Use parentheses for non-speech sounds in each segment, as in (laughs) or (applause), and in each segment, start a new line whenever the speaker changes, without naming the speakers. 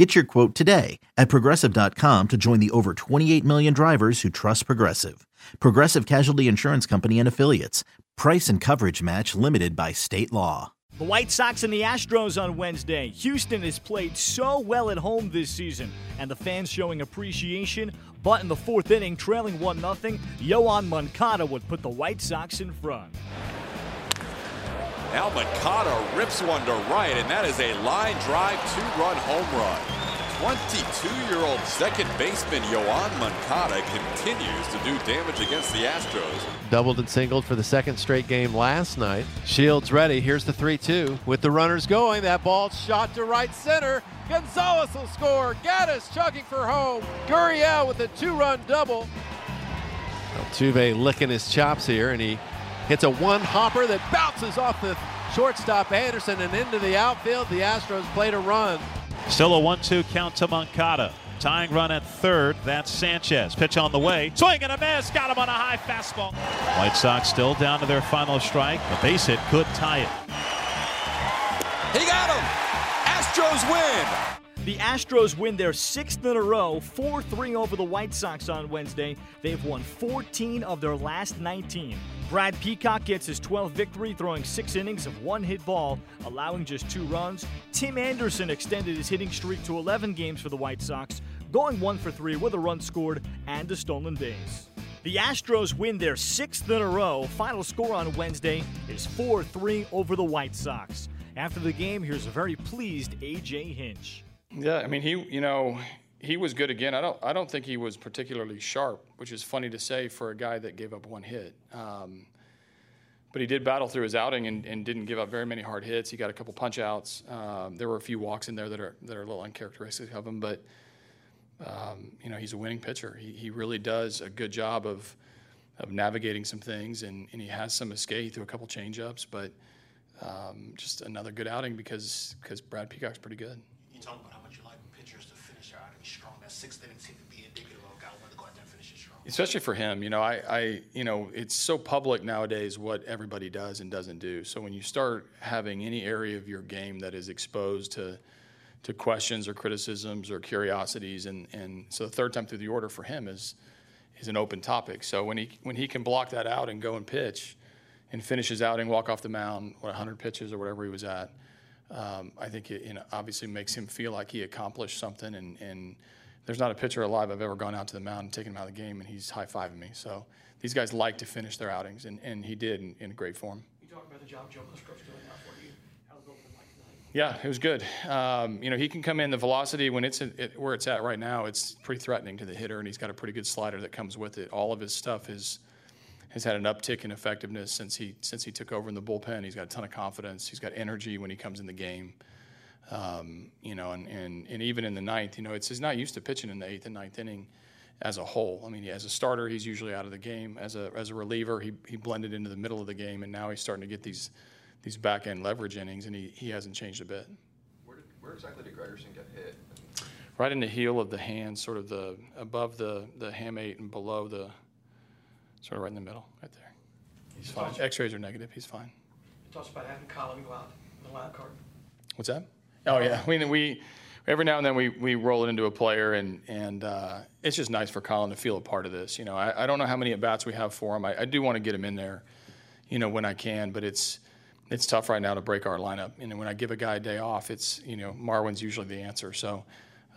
Get your quote today at progressive.com to join the over 28 million drivers who trust Progressive. Progressive Casualty Insurance Company and Affiliates. Price and coverage match limited by state law.
The White Sox and the Astros on Wednesday. Houston has played so well at home this season, and the fans showing appreciation. But in the fourth inning, trailing 1 0, Yoan Moncada would put the White Sox in front.
Now Moncada rips one to right, and that is a line drive two-run home run. 22-year-old second baseman Yoan Moncada continues to do damage against the Astros.
Doubled and singled for the second straight game last night. Shields ready. Here's the 3-2 with the runners going. That ball shot to right center. Gonzalez will score. Gattis chugging for home. Gurriel with a two-run double. Altuve licking his chops here, and he hits a one hopper that bounces off the shortstop Anderson and into the outfield. The Astros played a run.
Still a 1 2 count to Moncada. Tying run at third. That's Sanchez. Pitch on the way. Swing and a miss. Got him on a high fastball. White Sox still down to their final strike. The base hit could tie it.
He got him. Astros win.
The Astros win their sixth in a row, 4 3 over the White Sox on Wednesday. They've won 14 of their last 19. Brad Peacock gets his 12th victory, throwing six innings of one hit ball, allowing just two runs. Tim Anderson extended his hitting streak to 11 games for the White Sox, going one for three with a run scored and a stolen base. The Astros win their sixth in a row. Final score on Wednesday is 4 3 over the White Sox. After the game, here's a very pleased AJ Hinch.
Yeah, I mean, he, you know, he was good again. I don't, I don't think he was particularly sharp, which is funny to say for a guy that gave up one hit. Um, but he did battle through his outing and, and, didn't give up very many hard hits. He got a couple punch outs. Um, there were a few walks in there that are that are a little uncharacteristic of him, but um, you know he's a winning pitcher. He, he really does a good job of of navigating some things, and, and he has some escape. through a couple changeups, but um, just another good outing because because Brad Peacock's pretty good
strong. That seemed to be indicative of a guy to go out there and finish strong.
Especially for him, you know, I, I, you know, it's so public nowadays what everybody does and doesn't do. So when you start having any area of your game that is exposed to to questions or criticisms or curiosities, and, and so the third time through the order for him is is an open topic. So when he when he can block that out and go and pitch, and finish his outing, walk off the mound, what 100 pitches or whatever he was at, um, I think it you know, obviously makes him feel like he accomplished something. And, and, there's not a pitcher alive I've ever gone out to the mound and taken him out of the game, and he's high fiving me. So these guys like to finish their outings, and, and he did in, in great form.
You talk about the job Joe Musgrove's doing now for you. How's it like tonight?
Yeah, it was good. Um, you know, he can come in the velocity when it's at, where it's at right now. It's pretty threatening to the hitter, and he's got a pretty good slider that comes with it. All of his stuff is has had an uptick in effectiveness since he since he took over in the bullpen. He's got a ton of confidence. He's got energy when he comes in the game. Um, you know, and, and, and even in the ninth, you know, it's he's not used to pitching in the eighth and ninth inning as a whole. I mean, as a starter, he's usually out of the game. As a as a reliever, he he blended into the middle of the game, and now he's starting to get these these back end leverage innings, and he, he hasn't changed a bit.
Where, did, where exactly did Gregerson get hit?
Right in the heel of the hand, sort of the above the the hamate and below the sort of right in the middle, right there. He's fine. X-rays are negative. He's fine.
You talked about having Colin go out in the wild card.
What's that? Oh yeah, (laughs) we we every now and then we, we roll it into a player, and and uh, it's just nice for Colin to feel a part of this. You know, I, I don't know how many at bats we have for him. I, I do want to get him in there, you know, when I can, but it's it's tough right now to break our lineup. And when I give a guy a day off, it's you know Marwin's usually the answer. So.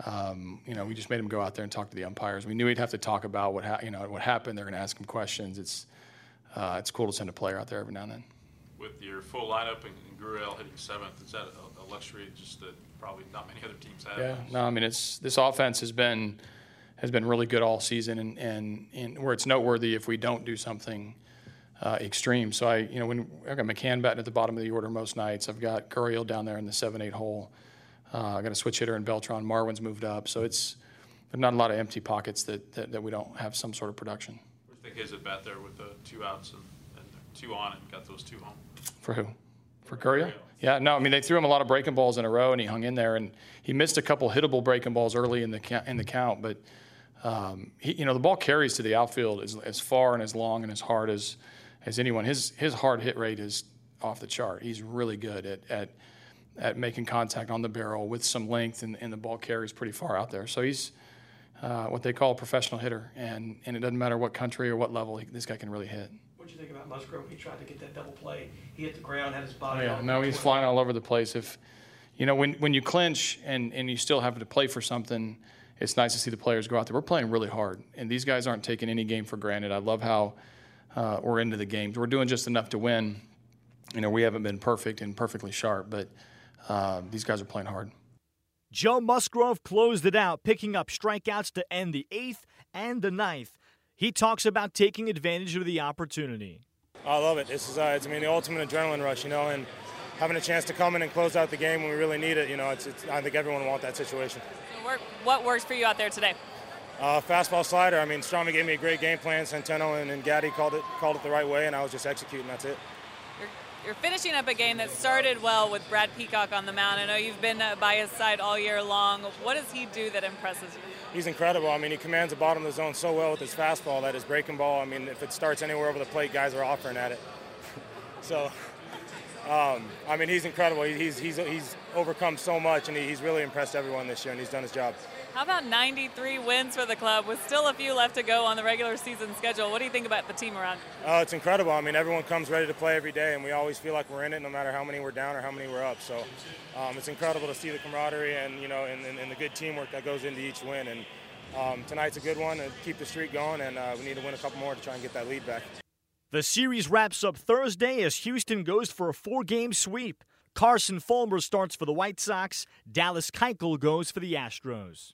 Um, you know, we just made him go out there and talk to the umpires. We knew he'd have to talk about what ha- you know what happened. They're going to ask him questions. It's uh, it's cool to send a player out there every now and then.
With your full lineup and, and Gurriel hitting seventh, is that a, a luxury just that probably not many other teams have?
Yeah, no, I mean it's this offense has been has been really good all season, and and, and where it's noteworthy if we don't do something. Uh, extreme. So I, you know, when I've got McCann batting at the bottom of the order most nights, I've got Gurriel down there in the seven-eight hole. Uh, I got a switch hitter in Beltran. Marwin's moved up, so it's there's not a lot of empty pockets that, that, that we don't have some sort of production.
What do you think his at bat there with the two outs and two on and got those two home.
For who? For Gurriel? Yeah, no, I mean they threw him a lot of breaking balls in a row, and he hung in there, and he missed a couple hittable breaking balls early in the count, in the count, but um, he, you know the ball carries to the outfield as, as far and as long and as hard as as anyone. His his hard hit rate is off the chart. He's really good at at, at making contact on the barrel with some length, and, and the ball carries pretty far out there. So he's uh, what they call a professional hitter, and and it doesn't matter what country or what level he, this guy can really hit.
What do you think about Musgrove? He tried to get that double play. He hit the ground, had his body.
Oh, yeah, no, he's flying all over the place. If you know when when you clinch and and you still have to play for something, it's nice to see the players go out there. We're playing really hard, and these guys aren't taking any game for granted. I love how uh, we're into the games. We're doing just enough to win. You know, we haven't been perfect and perfectly sharp, but uh, these guys are playing hard.
Joe Musgrove closed it out, picking up strikeouts to end the eighth and the ninth. He talks about taking advantage of the opportunity.
I love it. This is, uh, it's, I mean, the ultimate adrenaline rush, you know, and having a chance to come in and close out the game when we really need it, you know, it's, it's I think everyone wants that situation.
What works for you out there today?
Uh, fastball slider. I mean, Strami gave me a great game plan. Centeno and, and Gaddy called it called it the right way, and I was just executing. That's it.
You're, finishing up a game that started well with Brad Peacock on the mound. I know you've been uh, by his side all year long. What does he do that impresses you?
He's incredible. I mean, he commands the bottom of the zone so well with his fastball that his breaking ball. I mean, if it starts anywhere over the plate, guys are offering at it. (laughs) so, um, I mean, he's incredible. He's he's he's overcome so much, and he's really impressed everyone this year, and he's done his job.
How about 93 wins for the club with still a few left to go on the regular season schedule? What do you think about the team around?
Oh, it's incredible. I mean, everyone comes ready to play every day, and we always feel like we're in it, no matter how many we're down or how many we're up. So, um, it's incredible to see the camaraderie and you know, and, and, and, the good teamwork that goes into each win. And um, tonight's a good one to keep the streak going, and uh, we need to win a couple more to try and get that lead back.
The series wraps up Thursday as Houston goes for a four-game sweep. Carson Fulmer starts for the White Sox. Dallas Keuchel goes for the Astros.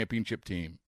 championship team.